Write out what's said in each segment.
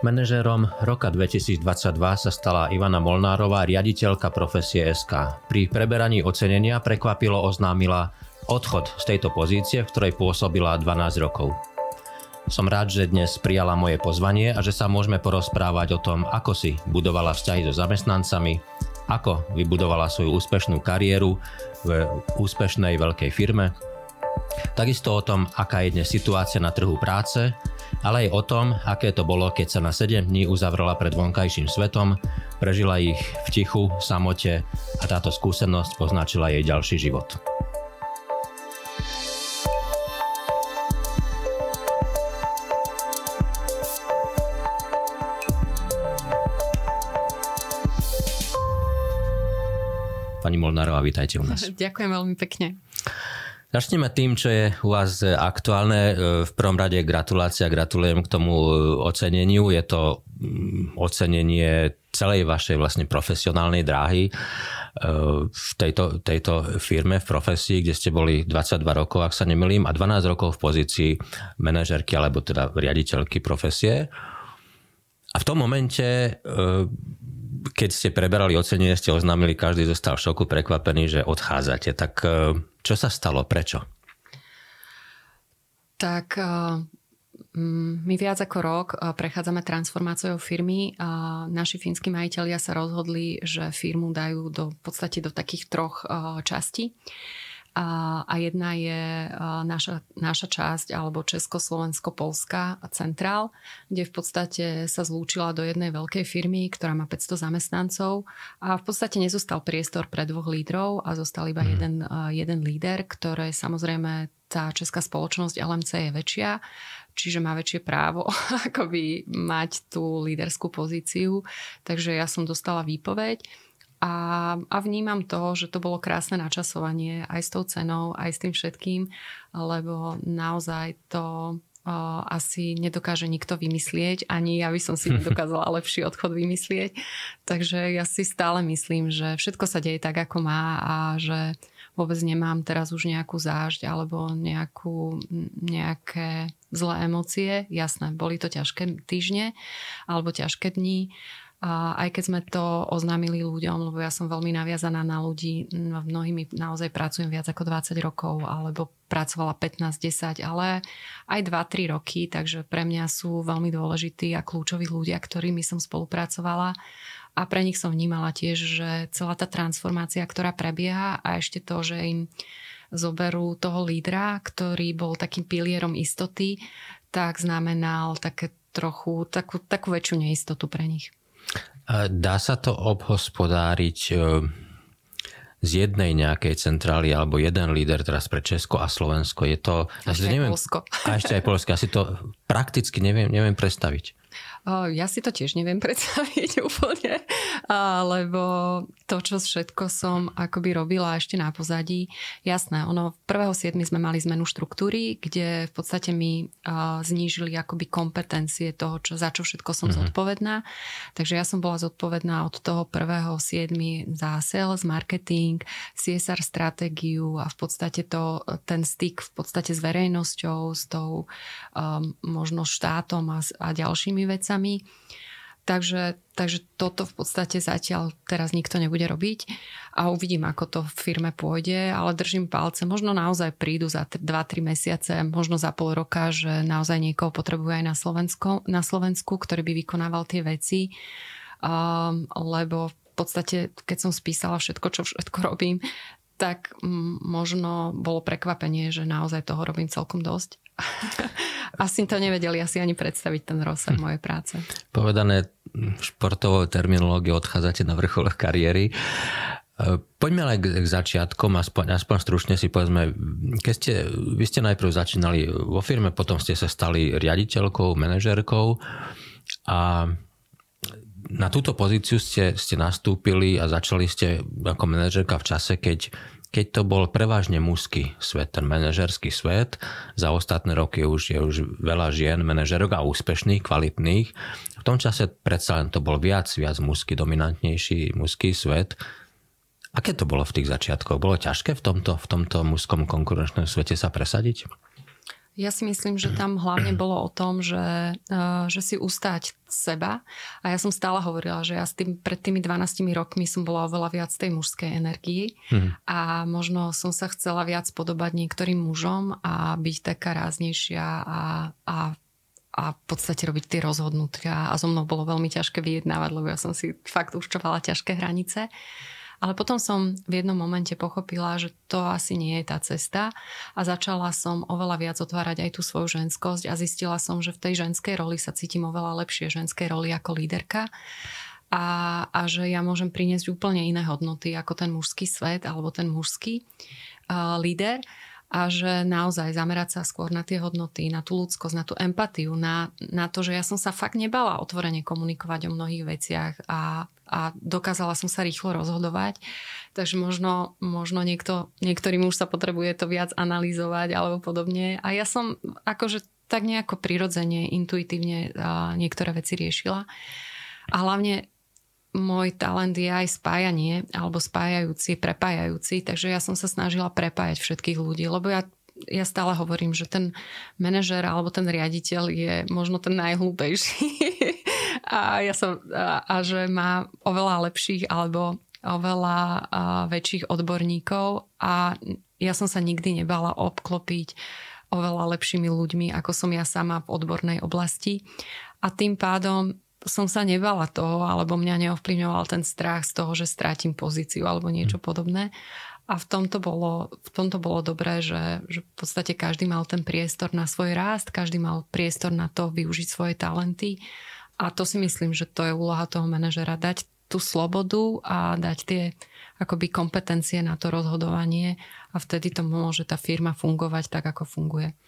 Manažérom roka 2022 sa stala Ivana Molnárová, riaditeľka profesie SK. Pri preberaní ocenenia prekvapilo oznámila odchod z tejto pozície, v ktorej pôsobila 12 rokov. Som rád, že dnes prijala moje pozvanie a že sa môžeme porozprávať o tom, ako si budovala vzťahy so zamestnancami, ako vybudovala svoju úspešnú kariéru v úspešnej veľkej firme, takisto o tom, aká je dnes situácia na trhu práce ale aj o tom, aké to bolo, keď sa na 7 dní uzavrela pred vonkajším svetom, prežila ich v tichu, samote a táto skúsenosť poznačila jej ďalší život. Pani Molnárová, vítajte u nás. Ďakujem veľmi pekne. Začneme tým, čo je u vás aktuálne. E, v prvom rade gratulácia, gratulujem k tomu e, oceneniu. Je to mm, ocenenie celej vašej vlastne profesionálnej dráhy e, v tejto, tejto firme, v profesii, kde ste boli 22 rokov, ak sa nemilím, a 12 rokov v pozícii manažerky alebo teda riaditeľky profesie. A v tom momente, keď ste preberali ocenenie, ste oznámili, každý zostal v šoku, prekvapený, že odchádzate. Tak čo sa stalo? Prečo? Tak eh, my viac ako rok eh, prechádzame transformáciou firmy. Naši fínsky majiteľia sa rozhodli, že firmu dajú do, v podstate do takých troch eh, častí. A, a jedna je naša, naša časť alebo Československo-Polská centrál, kde v podstate sa zlúčila do jednej veľkej firmy, ktorá má 500 zamestnancov a v podstate nezostal priestor pre dvoch lídrov a zostal iba mm. jeden, jeden líder, ktoré samozrejme tá česká spoločnosť LMC je väčšia, čiže má väčšie právo akoby mať tú líderskú pozíciu. Takže ja som dostala výpoveď a, a vnímam to, že to bolo krásne načasovanie aj s tou cenou, aj s tým všetkým, lebo naozaj to uh, asi nedokáže nikto vymyslieť, ani ja by som si nedokázala lepší odchod vymyslieť. Takže ja si stále myslím, že všetko sa deje tak, ako má a že vôbec nemám teraz už nejakú zážď alebo nejakú, nejaké zlé emócie. Jasné, boli to ťažké týždne alebo ťažké dni, a aj keď sme to oznámili ľuďom, lebo ja som veľmi naviazaná na ľudí, mnohými naozaj pracujem viac ako 20 rokov, alebo pracovala 15-10, ale aj 2-3 roky, takže pre mňa sú veľmi dôležití a kľúčoví ľudia, ktorými som spolupracovala a pre nich som vnímala tiež, že celá tá transformácia, ktorá prebieha a ešte to, že im zoberú toho lídra, ktorý bol takým pilierom istoty, tak znamenal také trochu, takú, takú väčšiu neistotu pre nich. Dá sa to obhospodáriť e, z jednej nejakej centrály alebo jeden líder teraz pre Česko a Slovensko. Je to... A ešte aj neviem, Polsko. A ešte aj Polsko. Asi to prakticky neviem, neviem predstaviť. Ja si to tiež neviem predstaviť úplne, lebo to, čo všetko som akoby robila ešte na pozadí, jasné, ono v 1.7. sme mali zmenu štruktúry, kde v podstate mi znížili akoby kompetencie toho, čo, za čo všetko som mm-hmm. zodpovedná. Takže ja som bola zodpovedná od toho 1.7. za sales, marketing, CSR stratégiu a v podstate to, ten styk v podstate s verejnosťou, s tou um, možno štátom a, a ďalšími vecami vecami. Takže, takže toto v podstate zatiaľ teraz nikto nebude robiť a uvidím, ako to v firme pôjde, ale držím palce. Možno naozaj prídu za 2-3 mesiace, možno za pol roka, že naozaj niekoho potrebujú aj na Slovensku, na Slovensku ktorý by vykonával tie veci, um, lebo v podstate, keď som spísala všetko, čo všetko robím, tak možno bolo prekvapenie, že naozaj toho robím celkom dosť. asi to nevedeli asi ani predstaviť ten rozsah hm. mojej práce. Povedané športovou terminológiou odchádzate na vrchol kariéry. E, poďme ale k, k začiatkom, aspoň, aspoň stručne si povedzme, keď ste, vy ste najprv začínali vo firme, potom ste sa stali riaditeľkou, manažerkou a na túto pozíciu ste, ste nastúpili a začali ste ako manažerka v čase, keď, keď to bol prevažne mužský svet, ten manažerský svet. Za ostatné roky už je už veľa žien, manažerok a úspešných, kvalitných. V tom čase predsa len to bol viac, viac mužský, dominantnejší mužský svet. Aké to bolo v tých začiatkoch? Bolo ťažké v tomto, v tomto mužskom konkurenčnom svete sa presadiť? Ja si myslím, že tam hlavne bolo o tom, že, uh, že si ustať seba. A ja som stále hovorila, že ja s tým, pred tými 12 rokmi som bola oveľa viac tej mužskej energii hmm. a možno som sa chcela viac podobať niektorým mužom a byť taká ráznejšia a, a a v podstate robiť tie rozhodnutia a so mnou bolo veľmi ťažké vyjednávať, lebo ja som si fakt určovala ťažké hranice. Ale potom som v jednom momente pochopila, že to asi nie je tá cesta a začala som oveľa viac otvárať aj tú svoju ženskosť a zistila som, že v tej ženskej roli sa cítim oveľa lepšie ženskej roli ako líderka a, a že ja môžem priniesť úplne iné hodnoty ako ten mužský svet alebo ten mužský uh, líder a že naozaj zamerať sa skôr na tie hodnoty, na tú ľudskosť, na tú empatiu, na, na to, že ja som sa fakt nebala otvorene komunikovať o mnohých veciach a, a dokázala som sa rýchlo rozhodovať. Takže možno, možno niekto, niektorý muž sa potrebuje to viac analyzovať alebo podobne. A ja som akože tak nejako prirodzene, intuitívne niektoré veci riešila. A hlavne môj talent je aj spájanie, alebo spájajúci, prepájajúci, takže ja som sa snažila prepájať všetkých ľudí, lebo ja ja stále hovorím, že ten manažer alebo ten riaditeľ je možno ten najhlúpejší a, ja som, a, a že má oveľa lepších alebo oveľa a, väčších odborníkov a ja som sa nikdy nebala obklopiť oveľa lepšími ľuďmi, ako som ja sama v odbornej oblasti. A tým pádom som sa nebala toho, alebo mňa neovplyvňoval ten strach z toho, že strátim pozíciu alebo niečo mm. podobné. A v tomto bolo, v tomto bolo dobré, že, že v podstate každý mal ten priestor na svoj rást, každý mal priestor na to využiť svoje talenty. A to si myslím, že to je úloha toho manažera. Dať tú slobodu a dať tie akoby kompetencie na to rozhodovanie a vtedy to môže tá firma fungovať tak, ako funguje.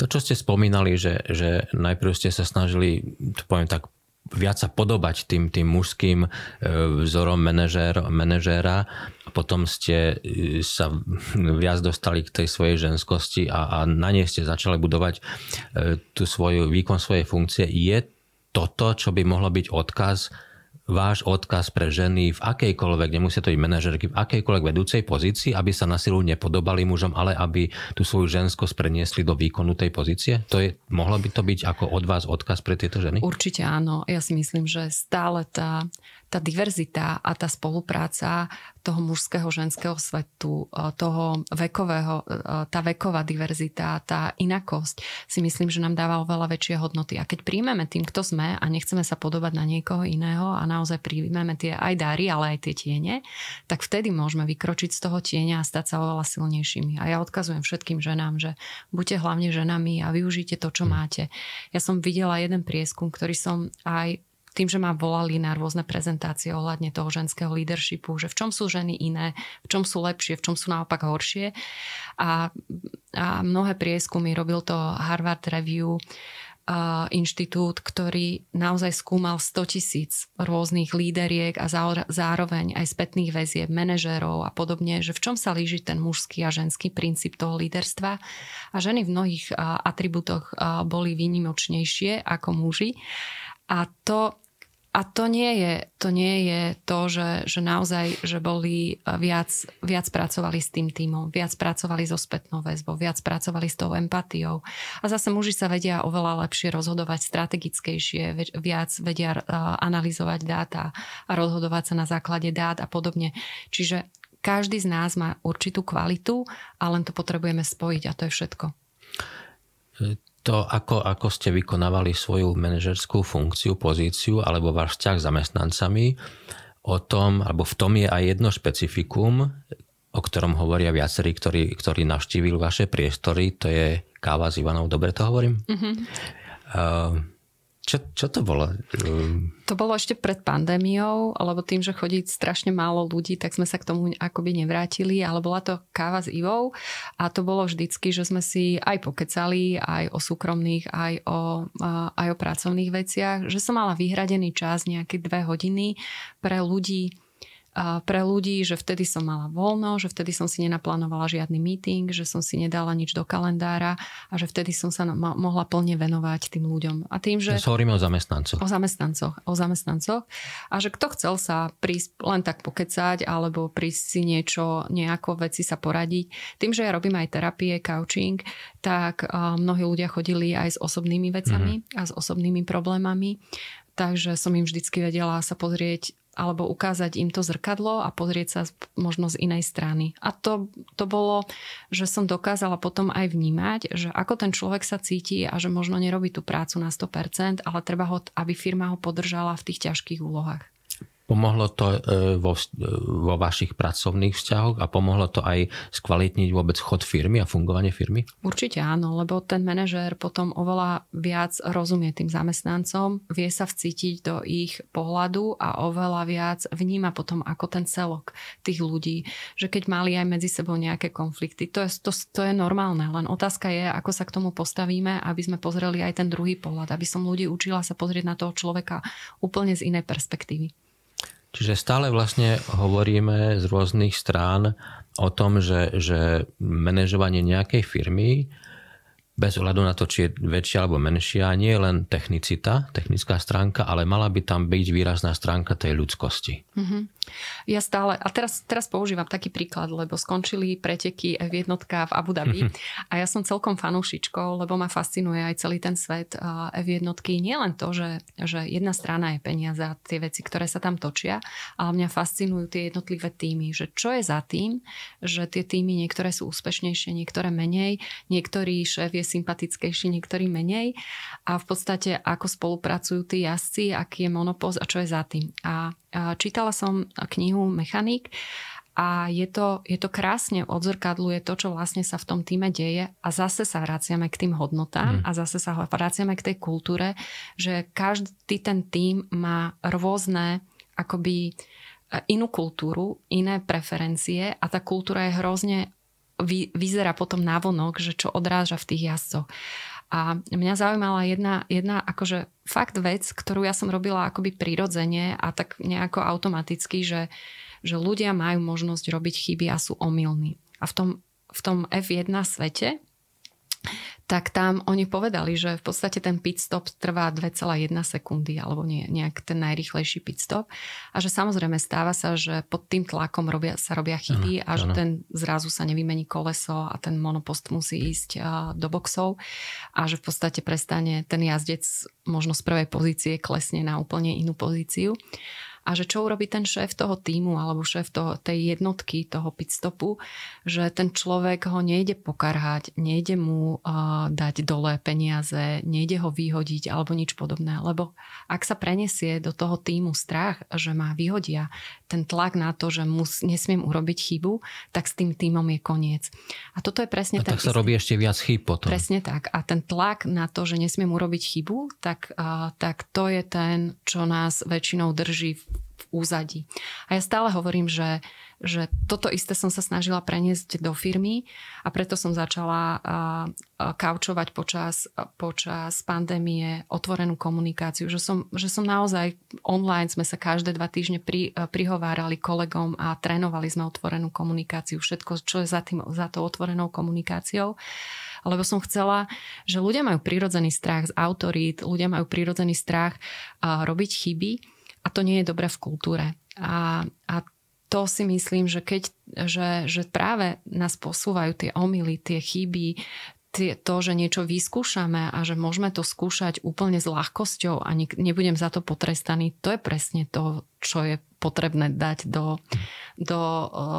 To, čo ste spomínali, že, že najprv ste sa snažili, to poviem tak, viac sa podobať tým, tým mužským e, vzorom manažér, manažéra a potom ste e, sa viac dostali k tej svojej ženskosti a, a na nej ste začali budovať e, tú svoju výkon svojej funkcie. Je toto, čo by mohlo byť odkaz váš odkaz pre ženy v akejkoľvek, nemusia to byť manažerky, v akejkoľvek vedúcej pozícii, aby sa na silu nepodobali mužom, ale aby tú svoju ženskosť preniesli do výkonu tej pozície? To je, mohlo by to byť ako od vás odkaz pre tieto ženy? Určite áno. Ja si myslím, že stále tá tá diverzita a tá spolupráca toho mužského, ženského svetu, e, toho vekového, e, tá veková diverzita, tá inakosť si myslím, že nám dáva oveľa väčšie hodnoty. A keď príjmeme tým, kto sme a nechceme sa podobať na niekoho iného a naozaj príjmeme tie aj dáry, ale aj tie tiene, tak vtedy môžeme vykročiť z toho tieňa a stať sa oveľa silnejšími. A ja odkazujem všetkým ženám, že buďte hlavne ženami a využite to, čo hm. máte. Ja som videla jeden prieskum, ktorý som aj tým, že ma volali na rôzne prezentácie ohľadne toho ženského leadershipu, že v čom sú ženy iné, v čom sú lepšie, v čom sú naopak horšie. A, a mnohé prieskumy robil to Harvard Review, Uh, inštitút, ktorý naozaj skúmal 100 tisíc rôznych líderiek a zároveň aj spätných väzieb, manažérov a podobne, že v čom sa líži ten mužský a ženský princíp toho líderstva. A ženy v mnohých uh, atribútoch uh, boli výnimočnejšie ako muži. A to a to nie je to, nie je to že, že naozaj, že boli viac, viac pracovali s tým týmom, viac pracovali so spätnou väzbou, viac pracovali s tou empatiou. A zase muži sa vedia oveľa lepšie rozhodovať strategickejšie, viac vedia analyzovať dáta a rozhodovať sa na základe dát a podobne. Čiže každý z nás má určitú kvalitu a len to potrebujeme spojiť a to je všetko to, ako, ako ste vykonávali svoju manažerskú funkciu, pozíciu alebo váš vzťah s zamestnancami, o tom, alebo v tom je aj jedno špecifikum, o ktorom hovoria viacerí, ktorí, ktorí navštívili vaše priestory, to je káva s Ivanou, dobre to hovorím? Mm-hmm. Uh, čo, čo to bolo? To bolo ešte pred pandémiou, lebo tým, že chodí strašne málo ľudí, tak sme sa k tomu akoby nevrátili, ale bola to káva s Ivou a to bolo vždycky, že sme si aj pokecali, aj o súkromných, aj o, aj o pracovných veciach, že som mala vyhradený čas nejaké dve hodiny pre ľudí, pre ľudí, že vtedy som mala voľno, že vtedy som si nenaplánovala žiadny meeting, že som si nedala nič do kalendára a že vtedy som sa mohla plne venovať tým ľuďom. A tým, že... Hovoríme o zamestnancoch. O zamestnancoch. O zamestnancoch. A že kto chcel sa prísť len tak pokecať alebo prísť si niečo, nejako veci sa poradiť. Tým, že ja robím aj terapie, coaching, tak mnohí ľudia chodili aj s osobnými vecami mm-hmm. a s osobnými problémami. Takže som im vždycky vedela sa pozrieť alebo ukázať im to zrkadlo a pozrieť sa možno z inej strany. A to, to bolo, že som dokázala potom aj vnímať, že ako ten človek sa cíti a že možno nerobí tú prácu na 100%, ale treba ho, aby firma ho podržala v tých ťažkých úlohách. Pomohlo to e, vo, e, vo vašich pracovných vzťahoch a pomohlo to aj skvalitniť vôbec chod firmy a fungovanie firmy? Určite áno, lebo ten manažér potom oveľa viac rozumie tým zamestnancom, vie sa vcítiť do ich pohľadu a oveľa viac vníma potom ako ten celok tých ľudí, že keď mali aj medzi sebou nejaké konflikty, to je, to, to je normálne, len otázka je, ako sa k tomu postavíme, aby sme pozreli aj ten druhý pohľad, aby som ľudí učila sa pozrieť na toho človeka úplne z inej perspektívy. Čiže stále vlastne hovoríme z rôznych strán o tom, že, že manažovanie nejakej firmy bez ohľadu na to, či je väčšia alebo menšia, nie je len technicita, technická stránka, ale mala by tam byť výrazná stránka tej ľudskosti. Mm-hmm. Ja stále, a teraz, teraz používam taký príklad, lebo skončili preteky F1 v Abu Dhabi mm-hmm. a ja som celkom fanúšičkou, lebo ma fascinuje aj celý ten svet F1. Nie len to, že, že jedna strana je peniaze a tie veci, ktoré sa tam točia, ale mňa fascinujú tie jednotlivé týmy, že čo je za tým, že tie týmy niektoré sú úspešnejšie, niektoré menej, niektorý šéf je sympatickejší, niektorí menej a v podstate ako spolupracujú tí jazdci, aký je monopoz a čo je za tým. A čítala som knihu Mechanik a je to, je to krásne odzrkadluje to, čo vlastne sa v tom týme deje a zase sa vraciame k tým hodnotám mm. a zase sa vraciame k tej kultúre, že každý ten tým má rôzne akoby inú kultúru, iné preferencie a tá kultúra je hrozne vy, vyzerá potom návonok, že čo odráža v tých jazdcoch. A mňa zaujímala jedna, jedna akože fakt vec, ktorú ja som robila akoby prirodzene a tak nejako automaticky, že, že ľudia majú možnosť robiť chyby a sú omylní. A v tom, v tom F1 svete tak tam oni povedali, že v podstate ten pit stop trvá 2,1 sekundy alebo nie, nejak ten najrychlejší pit stop. A že samozrejme stáva sa, že pod tým tlakom robia, sa robia chyby ano, a že ano. ten zrazu sa nevymení koleso a ten monopost musí ísť do boxov. A že v podstate prestane ten jazdec možno z prvej pozície klesne na úplne inú pozíciu a že čo urobí ten šéf toho týmu alebo šéf toho, tej jednotky, toho pitstopu, že ten človek ho nejde pokarhať, nejde mu uh, dať dole peniaze, nejde ho vyhodiť alebo nič podobné, lebo ak sa prenesie do toho týmu strach, že ma vyhodia, ten tlak na to, že mus, nesmiem urobiť chybu, tak s tým týmom je koniec. A toto je presne a ten... tak sa robí ešte viac chyb potom. Presne tak. A ten tlak na to, že nesmiem urobiť chybu, tak, uh, tak to je ten, čo nás väčšinou drží v úzadí. A ja stále hovorím, že, že toto isté som sa snažila preniesť do firmy a preto som začala kaučovať počas, počas pandémie otvorenú komunikáciu. Že som, že som naozaj online, sme sa každé dva týždne pri, prihovárali kolegom a trénovali sme otvorenú komunikáciu. Všetko, čo je za, tým, za tou otvorenou komunikáciou lebo som chcela, že ľudia majú prirodzený strach z autorít, ľudia majú prirodzený strach robiť chyby a to nie je dobré v kultúre. A, a to si myslím, že keď, že, že práve nás posúvajú tie omily, tie chyby, tie, to, že niečo vyskúšame a že môžeme to skúšať úplne s ľahkosťou a ne, nebudem za to potrestaný, to je presne to, čo je potrebné dať do, do,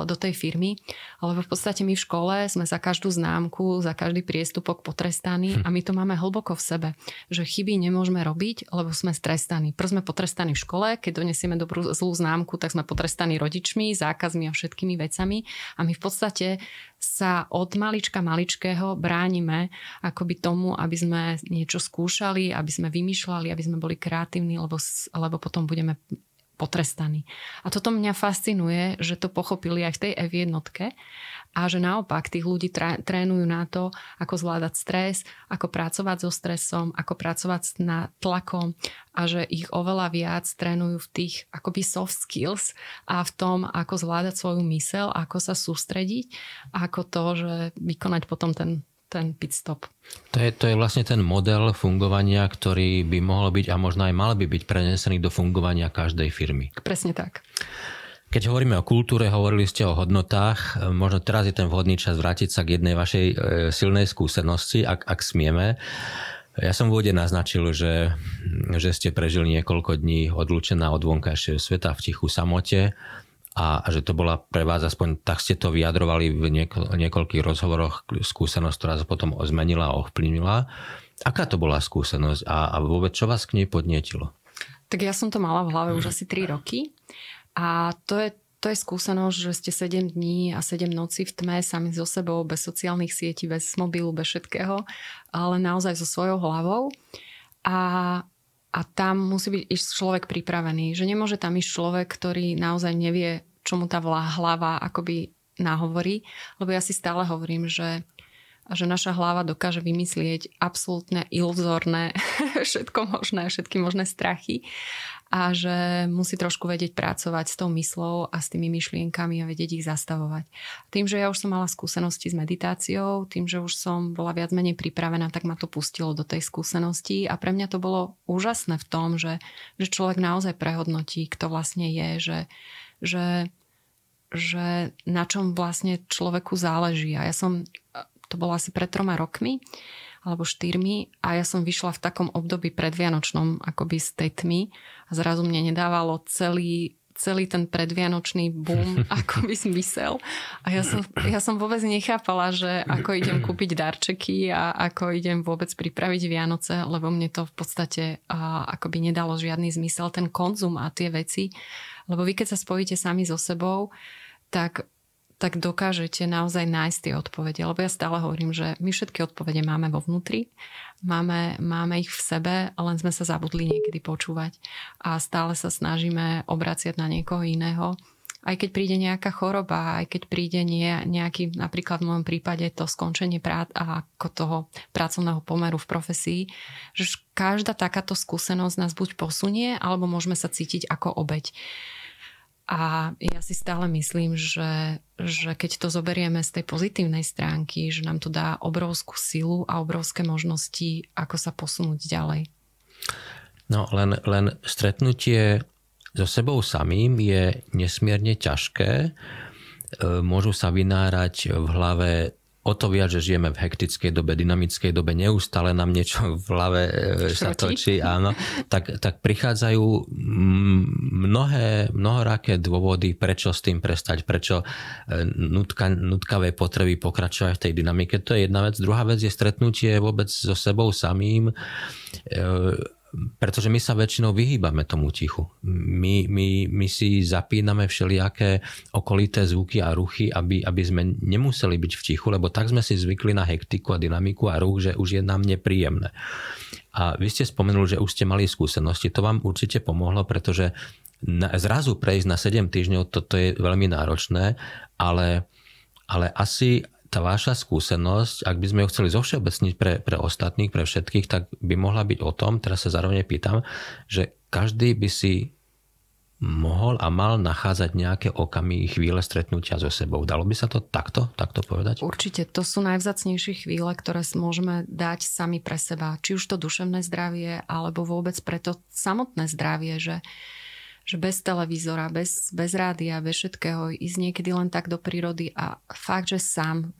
do tej firmy. Lebo v podstate my v škole sme za každú známku, za každý priestupok potrestaní hm. a my to máme hlboko v sebe. Že chyby nemôžeme robiť, lebo sme strestaní. Prv sme potrestaní v škole, keď donesieme dobrú zlú známku, tak sme potrestaní rodičmi, zákazmi a všetkými vecami. A my v podstate sa od malička maličkého bránime akoby tomu, aby sme niečo skúšali, aby sme vymýšľali, aby sme boli kreatívni, lebo, lebo potom budeme potrestaní. A toto mňa fascinuje, že to pochopili aj v tej F1 a že naopak tých ľudí trénujú na to, ako zvládať stres, ako pracovať so stresom, ako pracovať na tlakom a že ich oveľa viac trénujú v tých akoby soft skills a v tom, ako zvládať svoju mysel, ako sa sústrediť, ako to, že vykonať potom ten ten pit stop. To je, to je vlastne ten model fungovania, ktorý by mohol byť a možno aj mal by byť prenesený do fungovania každej firmy. Presne tak. Keď hovoríme o kultúre, hovorili ste o hodnotách, možno teraz je ten vhodný čas vrátiť sa k jednej vašej e, silnej skúsenosti, ak, ak smieme. Ja som v úvode naznačil, že, že ste prežili niekoľko dní odlučená od vonkajšieho sveta v tichu samote a, že to bola pre vás, aspoň tak ste to vyjadrovali v nieko, niekoľkých rozhovoroch, skúsenosť, ktorá sa potom zmenila a ovplyvnila. Aká to bola skúsenosť a, a vôbec čo vás k nej podnietilo? Tak ja som to mala v hlave už asi 3 roky a to je, to je skúsenosť, že ste 7 dní a 7 noci v tme sami so sebou, bez sociálnych sietí, bez mobilu, bez všetkého, ale naozaj so svojou hlavou. A a tam musí byť ísť človek pripravený, že nemôže tam ísť človek, ktorý naozaj nevie, čo mu tá hlava akoby nahovorí, lebo ja si stále hovorím, že že naša hlava dokáže vymyslieť absolútne iluzórne všetko možné, všetky možné strachy a že musí trošku vedieť pracovať s tou myslou a s tými myšlienkami a vedieť ich zastavovať. Tým, že ja už som mala skúsenosti s meditáciou, tým, že už som bola viac menej pripravená, tak ma to pustilo do tej skúsenosti a pre mňa to bolo úžasné v tom, že, že človek naozaj prehodnotí, kto vlastne je, že, že, že na čom vlastne človeku záleží. A ja som, to bolo asi pred troma rokmi, alebo štyrmi a ja som vyšla v takom období predvianočnom akoby z tej tmy a zrazu mne nedávalo celý celý ten predvianočný boom akoby zmysel. A ja som, ja som vôbec nechápala, že ako idem kúpiť darčeky a ako idem vôbec pripraviť Vianoce, lebo mne to v podstate a, akoby nedalo žiadny zmysel, ten konzum a tie veci. Lebo vy keď sa spojíte sami so sebou, tak tak dokážete naozaj nájsť tie odpovede. Lebo ja stále hovorím, že my všetky odpovede máme vo vnútri, máme, máme ich v sebe, len sme sa zabudli niekedy počúvať a stále sa snažíme obraciať na niekoho iného. Aj keď príde nejaká choroba, aj keď príde nejaký, napríklad v mojom prípade to skončenie prác a ako toho pracovného pomeru v profesii, že každá takáto skúsenosť nás buď posunie, alebo môžeme sa cítiť ako obeď. A ja si stále myslím, že, že keď to zoberieme z tej pozitívnej stránky, že nám to dá obrovskú silu a obrovské možnosti, ako sa posunúť ďalej. No len, len stretnutie so sebou samým je nesmierne ťažké. E, môžu sa vynárať v hlave o to viac, že žijeme v hektickej dobe, dynamickej dobe, neustále nám niečo v hlave e, sa točí, áno, tak, tak prichádzajú mnohé, mnohoraké dôvody, prečo s tým prestať, prečo e, nutka, nutkavé potreby pokračovať v tej dynamike. To je jedna vec. Druhá vec je stretnutie vôbec so sebou samým e, pretože my sa väčšinou vyhýbame tomu tichu. My, my, my si zapíname všelijaké okolité zvuky a ruchy, aby, aby sme nemuseli byť v tichu, lebo tak sme si zvykli na hektiku a dynamiku a ruch, že už je nám nepríjemné. A vy ste spomenuli, že už ste mali skúsenosti, to vám určite pomohlo, pretože na, zrazu prejsť na 7 týždňov, toto je veľmi náročné, ale, ale asi tá vaša skúsenosť, ak by sme ju chceli zovšeobecniť pre, pre ostatných, pre všetkých, tak by mohla byť o tom, teraz sa zároveň pýtam, že každý by si mohol a mal nachádzať nejaké okamy, chvíle stretnutia so sebou. Dalo by sa to takto, takto povedať? Určite, to sú najvzácnejšie chvíle, ktoré môžeme dať sami pre seba. Či už to duševné zdravie, alebo vôbec pre to samotné zdravie, že že bez televízora, bez, bez rádia, bez všetkého ísť niekedy len tak do prírody a fakt, že sám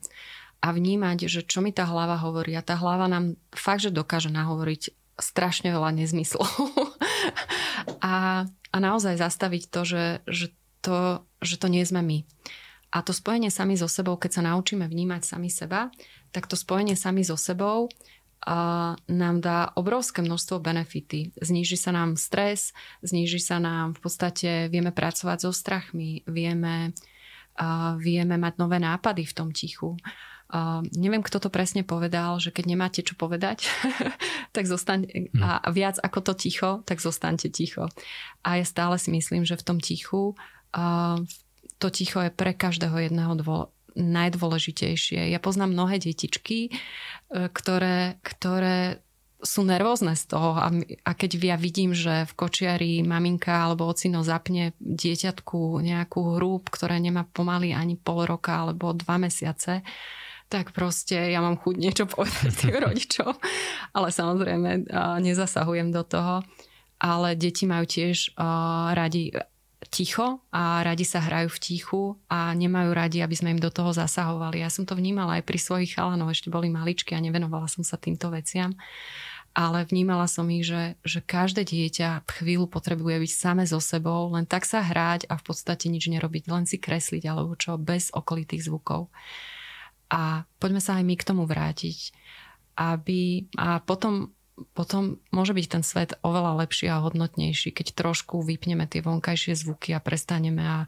a vnímať, že čo mi tá hlava hovorí a tá hlava nám fakt, že dokáže nahovoriť strašne veľa nezmyslov a, a naozaj zastaviť to, že, že to, že to nie sme my. A to spojenie sami so sebou, keď sa naučíme vnímať sami seba, tak to spojenie sami so sebou nám dá obrovské množstvo benefity. Zníži sa nám stres, zníži sa nám v podstate, vieme pracovať so strachmi, vieme, vieme mať nové nápady v tom tichu. Uh, neviem, kto to presne povedal, že keď nemáte čo povedať, tak zostaňte, hm. a viac ako to ticho, tak zostaňte ticho. A ja stále si myslím, že v tom tichu uh, to ticho je pre každého jedného dvo- najdôležitejšie. Ja poznám mnohé detičky, uh, ktoré, ktoré sú nervózne z toho a, a keď ja vidím, že v kočiari maminka alebo ocino zapne dieťatku nejakú hru, ktoré nemá pomaly ani pol roka alebo dva mesiace, tak proste ja mám chuť niečo povedať tým rodičom. Ale samozrejme nezasahujem do toho. Ale deti majú tiež radi ticho a radi sa hrajú v tichu a nemajú radi, aby sme im do toho zasahovali. Ja som to vnímala aj pri svojich chalanoch, ešte boli maličky a nevenovala som sa týmto veciam ale vnímala som ich, že, že každé dieťa chvíľu potrebuje byť same so sebou, len tak sa hrať a v podstate nič nerobiť, len si kresliť alebo čo, bez okolitých zvukov. A poďme sa aj my k tomu vrátiť. Aby, a potom potom môže byť ten svet oveľa lepší a hodnotnejší, keď trošku vypneme tie vonkajšie zvuky a prestaneme a,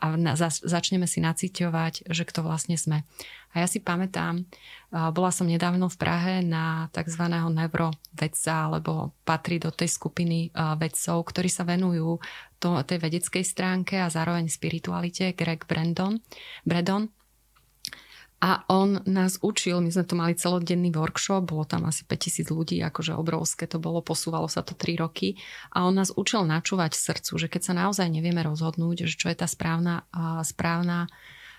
a na, za, začneme si naciťovať, že kto vlastne sme. A ja si pamätám, bola som nedávno v Prahe na tzv. neurovedca, alebo patrí do tej skupiny vedcov, ktorí sa venujú to, tej vedeckej stránke a zároveň spiritualite, Greg Brandon, Bredon. A on nás učil, my sme tu mali celodenný workshop, bolo tam asi 5000 ľudí, akože obrovské to bolo, posúvalo sa to 3 roky. A on nás učil načúvať srdcu, že keď sa naozaj nevieme rozhodnúť, že čo je tá správna, správna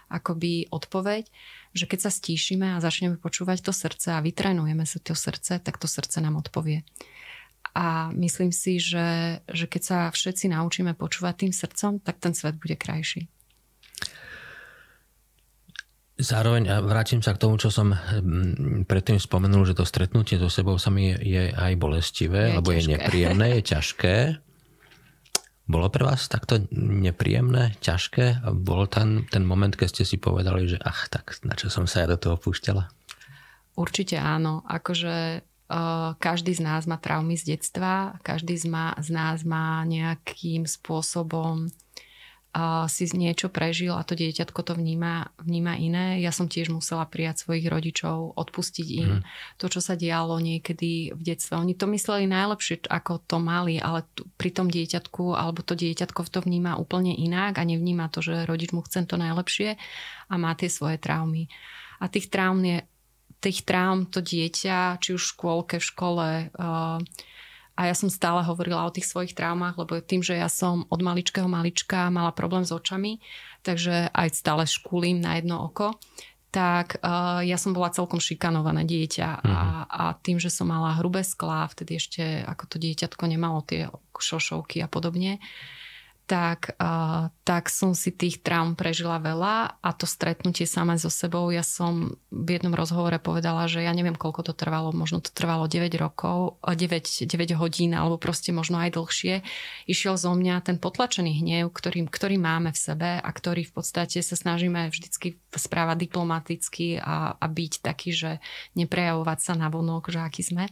akoby odpoveď, že keď sa stíšime a začneme počúvať to srdce a vytrenujeme sa to srdce, tak to srdce nám odpovie. A myslím si, že, že keď sa všetci naučíme počúvať tým srdcom, tak ten svet bude krajší. Zároveň, a vrátim sa k tomu, čo som hm, predtým spomenul, že to stretnutie so sebou sami je, je aj bolestivé, je lebo ťažké. je nepríjemné, je ťažké. Bolo pre vás takto nepríjemné, ťažké? A bol ten, ten moment, keď ste si povedali, že ach, tak na čo som sa ja do toho púšťala? Určite áno. Akože uh, každý z nás má traumy z detstva, každý z, má, z nás má nejakým spôsobom si niečo prežil a to dieťatko to vníma, vníma iné. Ja som tiež musela prijať svojich rodičov, odpustiť im mm. to, čo sa dialo niekedy v detstve. Oni to mysleli najlepšie, ako to mali, ale pri tom dieťatku alebo to dieťatko to vníma úplne inak a nevníma to, že rodič mu chce to najlepšie a má tie svoje traumy. A tých traum je tých traum to dieťa, či už v škôlke, v škole, uh, a ja som stále hovorila o tých svojich traumách, lebo tým, že ja som od maličkého malička mala problém s očami, takže aj stále škulím na jedno oko, tak uh, ja som bola celkom šikanované dieťa mm-hmm. a, mhm. a tým, že som mala hrubé sklá, vtedy ešte ako to dieťatko nemalo tie šošovky a podobne, tak, uh, tak som si tých traum prežila veľa a to stretnutie sama so sebou, ja som v jednom rozhovore povedala, že ja neviem, koľko to trvalo, možno to trvalo 9 rokov, 9, 9 hodín alebo proste možno aj dlhšie. Išiel zo mňa ten potlačený hnev, ktorý, ktorý máme v sebe a ktorý v podstate sa snažíme vždycky správať diplomaticky a, a byť taký, že neprejavovať sa na vonok, že aký sme.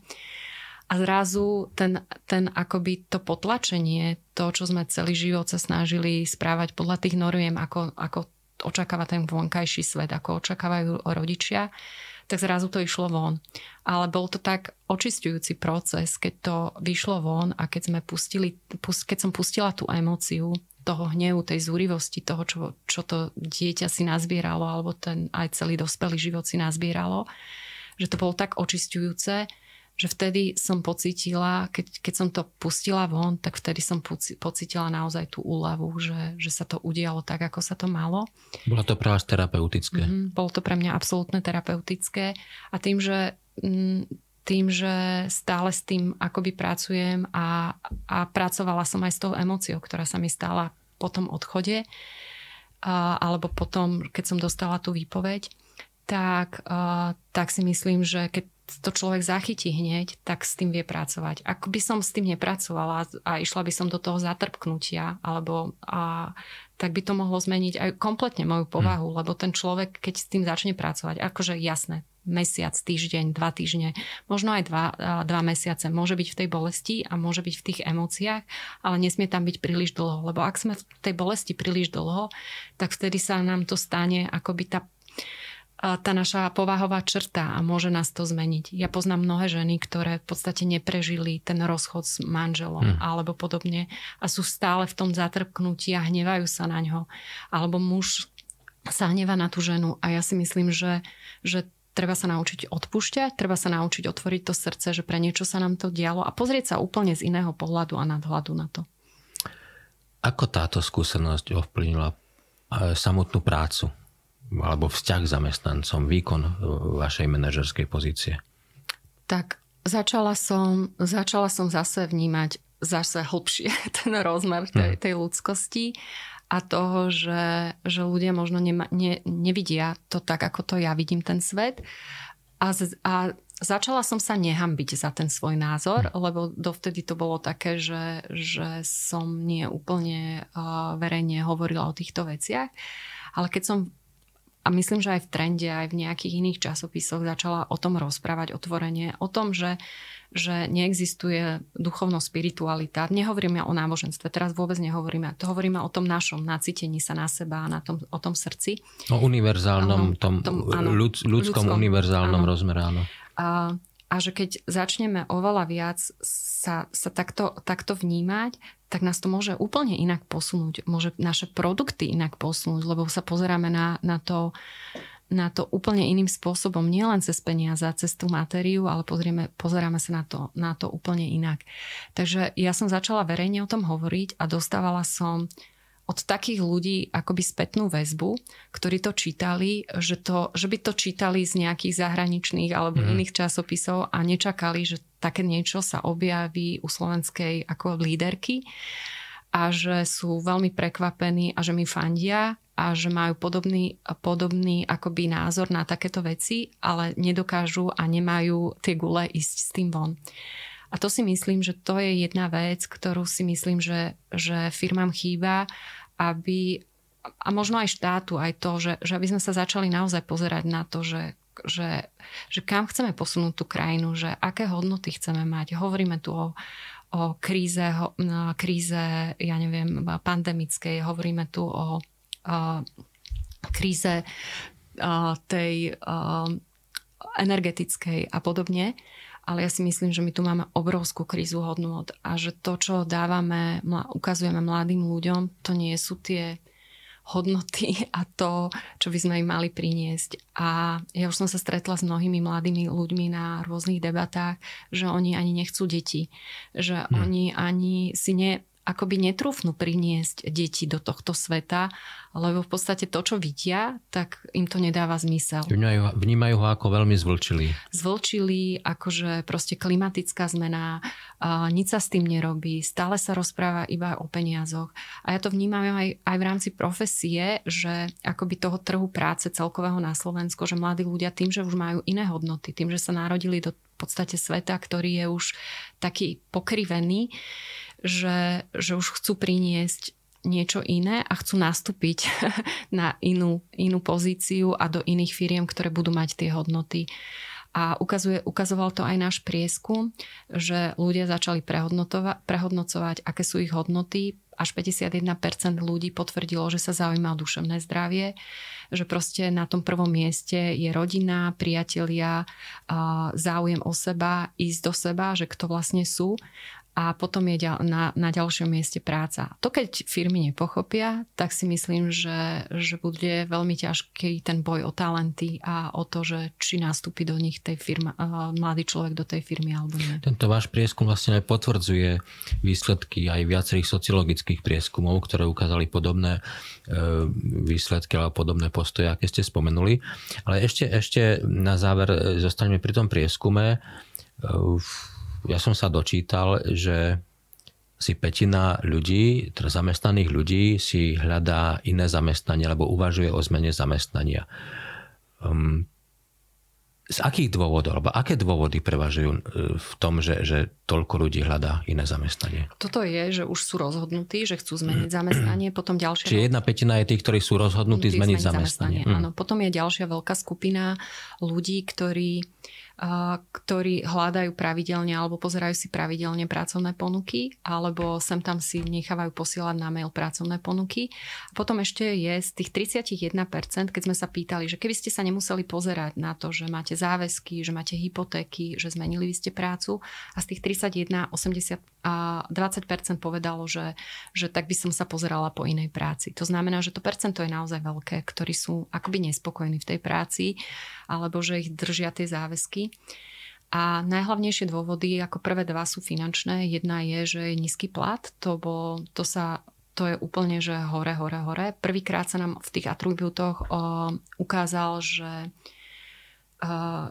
A zrazu ten, ten akoby to potlačenie, to, čo sme celý život sa snažili správať podľa tých noriem, ako, ako očakáva ten vonkajší svet, ako očakávajú rodičia, tak zrazu to išlo von. Ale bol to tak očistujúci proces, keď to vyšlo von a keď, sme pustili, pust, keď som pustila tú emóciu toho hnevu, tej zúrivosti, toho, čo, čo to dieťa si nazbieralo, alebo ten aj celý dospelý život si nazbieralo, že to bolo tak očistujúce, že vtedy som pocítila, keď, keď som to pustila von, tak vtedy som pocítila naozaj tú úľavu, že, že sa to udialo tak, ako sa to malo. Bolo to pre vás terapeutické? Mm, bolo to pre mňa absolútne terapeutické a tým, že mm, tým, že stále s tým akoby pracujem a, a pracovala som aj s tou emóciou, ktorá sa mi stala po tom odchode a, alebo potom, keď som dostala tú výpoveď, tak, a, tak si myslím, že keď to človek zachytí hneď, tak s tým vie pracovať. Ak by som s tým nepracovala a išla by som do toho zatrpknutia, alebo a, tak by to mohlo zmeniť aj kompletne moju povahu, hmm. lebo ten človek, keď s tým začne pracovať, akože jasné, mesiac, týždeň, dva týždne, možno aj dva, dva mesiace, môže byť v tej bolesti a môže byť v tých emóciách, ale nesmie tam byť príliš dlho, lebo ak sme v tej bolesti príliš dlho, tak vtedy sa nám to stane akoby tá tá naša povahová črta a môže nás to zmeniť. Ja poznám mnohé ženy, ktoré v podstate neprežili ten rozchod s manželom hmm. alebo podobne a sú stále v tom zatrpknutí a hnevajú sa na ňo. Alebo muž sa hneva na tú ženu a ja si myslím, že, že treba sa naučiť odpúšťať, treba sa naučiť otvoriť to srdce, že pre niečo sa nám to dialo a pozrieť sa úplne z iného pohľadu a nadhľadu na to. Ako táto skúsenosť ovplyvnila eh, samotnú prácu? Alebo vzťah k zamestnancom, výkon e, vašej manažerskej pozície? Tak začala som, začala som zase vnímať zase hlbšie ten rozmer tej, hm. tej ľudskosti a toho, že, že ľudia možno nema, ne, nevidia to tak, ako to ja vidím ten svet. A, a začala som sa nehambiť za ten svoj názor, hm. lebo dovtedy to bolo také, že, že som nie úplne uh, verejne hovorila o týchto veciach. Ale keď som a myslím, že aj v trende, aj v nejakých iných časopisoch začala o tom rozprávať otvorene, o tom, že, že neexistuje duchovno spiritualita. Nehovoríme o náboženstve, teraz vôbec nehovoríme. To hovoríme o tom našom nacítení sa na seba a na tom, o tom srdci. O univerzálnom, áno, tom, tom áno, ľud, ľudskom, ľudskom univerzálnom áno. rozmere, áno. A, a že keď začneme oveľa viac sa, sa takto, takto vnímať, tak nás to môže úplne inak posunúť. Môže naše produkty inak posunúť, lebo sa pozeráme na, na to na to úplne iným spôsobom, nielen cez peniaze, cez tú matériu, ale pozrieme, pozeráme sa na to, na to úplne inak. Takže ja som začala verejne o tom hovoriť a dostávala som od takých ľudí akoby spätnú väzbu, ktorí to čítali, že, to, že by to čítali z nejakých zahraničných alebo mm. iných časopisov a nečakali, že také niečo sa objaví u slovenskej ako líderky a že sú veľmi prekvapení a že mi fandia a že majú podobný, podobný akoby názor na takéto veci, ale nedokážu a nemajú tie gule ísť s tým von. A to si myslím, že to je jedna vec, ktorú si myslím, že, že firmám chýba aby a možno aj štátu, aj to, že, že aby sme sa začali naozaj pozerať na to, že, že, že kam chceme posunúť tú krajinu, že aké hodnoty chceme mať. Hovoríme tu o, o kríze, o, no, kríze, ja neviem, pandemickej, hovoríme tu o, o kríze o, tej o, energetickej a podobne ale ja si myslím, že my tu máme obrovskú krízu hodnôt a že to, čo dávame, ukazujeme mladým ľuďom, to nie sú tie hodnoty a to, čo by sme im mali priniesť. A ja už som sa stretla s mnohými mladými ľuďmi na rôznych debatách, že oni ani nechcú deti, že hmm. oni ani si ne, akoby netrúfnú priniesť deti do tohto sveta, lebo v podstate to, čo vidia, tak im to nedáva zmysel. Vnímajú, vnímajú ho ako veľmi zvlčilý. Zvlčilý, akože proste klimatická zmena, a nič sa s tým nerobí, stále sa rozpráva iba o peniazoch. A ja to vnímam aj, aj v rámci profesie, že akoby toho trhu práce celkového na Slovensku, že mladí ľudia tým, že už majú iné hodnoty, tým, že sa narodili do podstate sveta, ktorý je už taký pokrivený, že, že už chcú priniesť niečo iné a chcú nastúpiť na inú, inú pozíciu a do iných firiem, ktoré budú mať tie hodnoty. A ukazuje, ukazoval to aj náš prieskum, že ľudia začali prehodnocovať, aké sú ich hodnoty. Až 51% ľudí potvrdilo, že sa zaujíma o duševné zdravie, že proste na tom prvom mieste je rodina, priatelia, záujem o seba, ísť do seba, že kto vlastne sú a potom je na, na ďalšom mieste práca. To keď firmy nepochopia, tak si myslím, že, že bude veľmi ťažký ten boj o talenty a o to, že či nastúpi do nich tej firma, mladý človek do tej firmy alebo nie. Tento váš prieskum vlastne aj potvrdzuje výsledky aj viacerých sociologických prieskumov, ktoré ukázali podobné e, výsledky alebo podobné postoje, aké ste spomenuli. Ale ešte, ešte na záver e, zostaneme pri tom prieskume. E, ja som sa dočítal, že si petina ľudí, teda zamestnaných ľudí si hľadá iné zamestnanie alebo uvažuje o zmene zamestnania. Um, z akých dôvodov, alebo aké dôvody prevažujú uh, v tom, že, že toľko ľudí hľadá iné zamestnanie? Toto je, že už sú rozhodnutí, že chcú zmeniť zamestnanie, potom ďalšia... Čiže jedna petina je tých, ktorí sú rozhodnutí zmeniť, zmeniť zamestnanie. zamestnanie. Áno, potom je ďalšia veľká skupina ľudí, ktorí ktorí hľadajú pravidelne alebo pozerajú si pravidelne pracovné ponuky alebo sem tam si nechávajú posielať na mail pracovné ponuky. A potom ešte je z tých 31%, keď sme sa pýtali, že keby ste sa nemuseli pozerať na to, že máte záväzky, že máte hypotéky, že zmenili by ste prácu a z tých 31, 80 a 20% povedalo, že, že tak by som sa pozerala po inej práci. To znamená, že to percento je naozaj veľké, ktorí sú akoby nespokojní v tej práci alebo že ich držia tie záväzky. A najhlavnejšie dôvody, ako prvé dva sú finančné. Jedna je, že je nízky plat. To, bol, to sa to je úplne, že hore, hore, hore. Prvýkrát sa nám v tých atribútoch uh, ukázal, že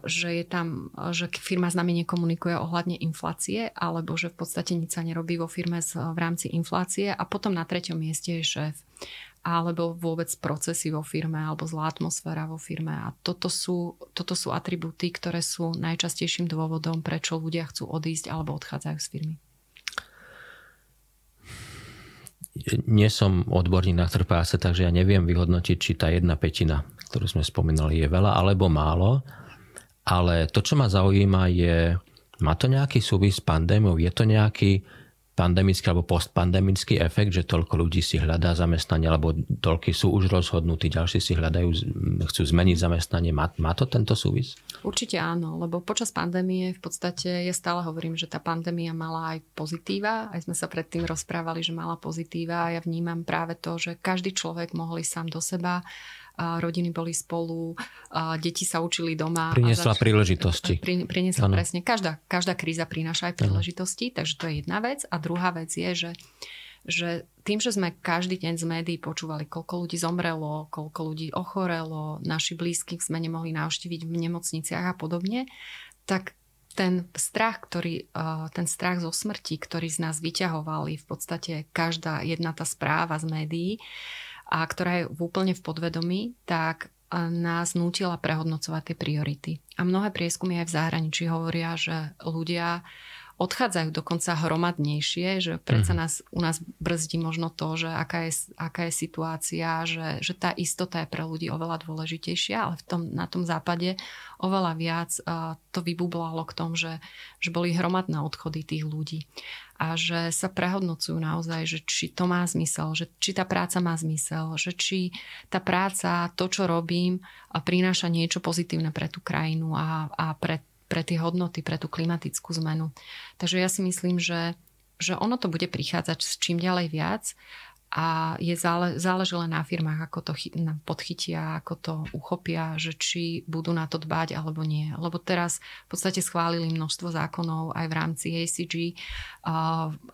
že je tam, že firma s nami nekomunikuje ohľadne inflácie, alebo že v podstate nič sa nerobí vo firme v rámci inflácie a potom na treťom mieste je šéf alebo vôbec procesy vo firme alebo zlá atmosféra vo firme. A toto sú, toto sú atribúty, ktoré sú najčastejším dôvodom, prečo ľudia chcú odísť alebo odchádzajú z firmy. Nie som odborník na trh takže ja neviem vyhodnotiť, či tá jedna petina, ktorú sme spomínali, je veľa alebo málo. Ale to, čo ma zaujíma, je, má to nejaký súvis s pandémiou? Je to nejaký pandemický alebo postpandemický efekt, že toľko ľudí si hľadá zamestnanie, alebo toľky sú už rozhodnutí, ďalší si hľadajú, chcú zmeniť zamestnanie. Má, má to tento súvis? Určite áno, lebo počas pandémie v podstate ja stále hovorím, že tá pandémia mala aj pozitíva, aj sme sa predtým rozprávali, že mala pozitíva a ja vnímam práve to, že každý človek mohol ísť sám do seba, rodiny boli spolu, deti sa učili doma. Priniesla zač- príležitosti. Pri, priniesla ano. presne. Každá, každá kríza prináša aj príležitosti, ano. takže to je jedna vec. A druhá vec je, že že tým, že sme každý deň z médií počúvali, koľko ľudí zomrelo, koľko ľudí ochorelo, naši blízkych sme nemohli navštíviť v nemocniciach a podobne, tak ten strach, ktorý, ten strach zo smrti, ktorý z nás vyťahovali v podstate každá jedna tá správa z médií, a ktorá je úplne v podvedomí, tak nás nútila prehodnocovať tie priority. A mnohé prieskumy aj v zahraničí hovoria, že ľudia odchádzajú dokonca hromadnejšie, že predsa mhm. nás, u nás brzdí možno to, že aká je, aká je situácia, že, že tá istota je pre ľudí oveľa dôležitejšia, ale v tom, na tom západe oveľa viac uh, to vybublalo k tomu, že, že boli hromadné odchody tých ľudí a že sa prehodnocujú naozaj, že či to má zmysel, že či tá práca má zmysel, že či tá práca, to, čo robím, prináša niečo pozitívne pre tú krajinu a, a pre pre tie hodnoty, pre tú klimatickú zmenu. Takže ja si myslím, že, že ono to bude prichádzať s čím ďalej viac a je zále, záleží len na firmách, ako to chy, podchytia, ako to uchopia, že či budú na to dbať alebo nie. Lebo teraz v podstate schválili množstvo zákonov aj v rámci ACG,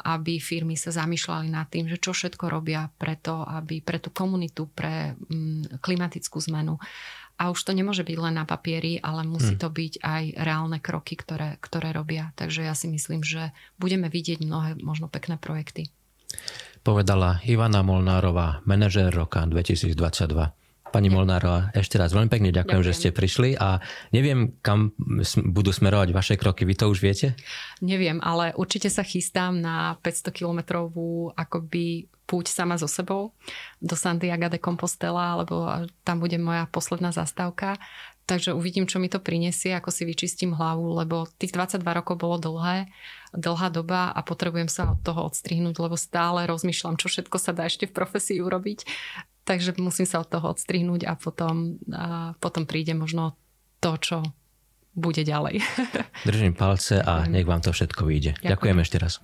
aby firmy sa zamýšľali nad tým, že čo všetko robia preto, aby pre tú komunitu, pre mm, klimatickú zmenu a už to nemôže byť len na papieri, ale musí hm. to byť aj reálne kroky, ktoré, ktoré robia. Takže ja si myslím, že budeme vidieť mnohé možno pekné projekty. Povedala Ivana Molnárová, manažér roka 2022. Pani Molnárová, ešte raz veľmi pekne ďakujem, ďakujem, že ste prišli a neviem, kam budú smerovať vaše kroky. Vy to už viete? Neviem, ale určite sa chystám na 500 kilometrovú akoby púť sama so sebou do Santiago de Compostela, lebo tam bude moja posledná zastávka. Takže uvidím, čo mi to prinesie, ako si vyčistím hlavu, lebo tých 22 rokov bolo dlhé, dlhá doba a potrebujem sa od toho odstrihnúť, lebo stále rozmýšľam, čo všetko sa dá ešte v profesii urobiť. Takže musím sa od toho odstrihnúť a potom, a potom príde možno to, čo bude ďalej. Držím palce a nech vám to všetko vyjde. Ďakujem, Ďakujem ešte raz.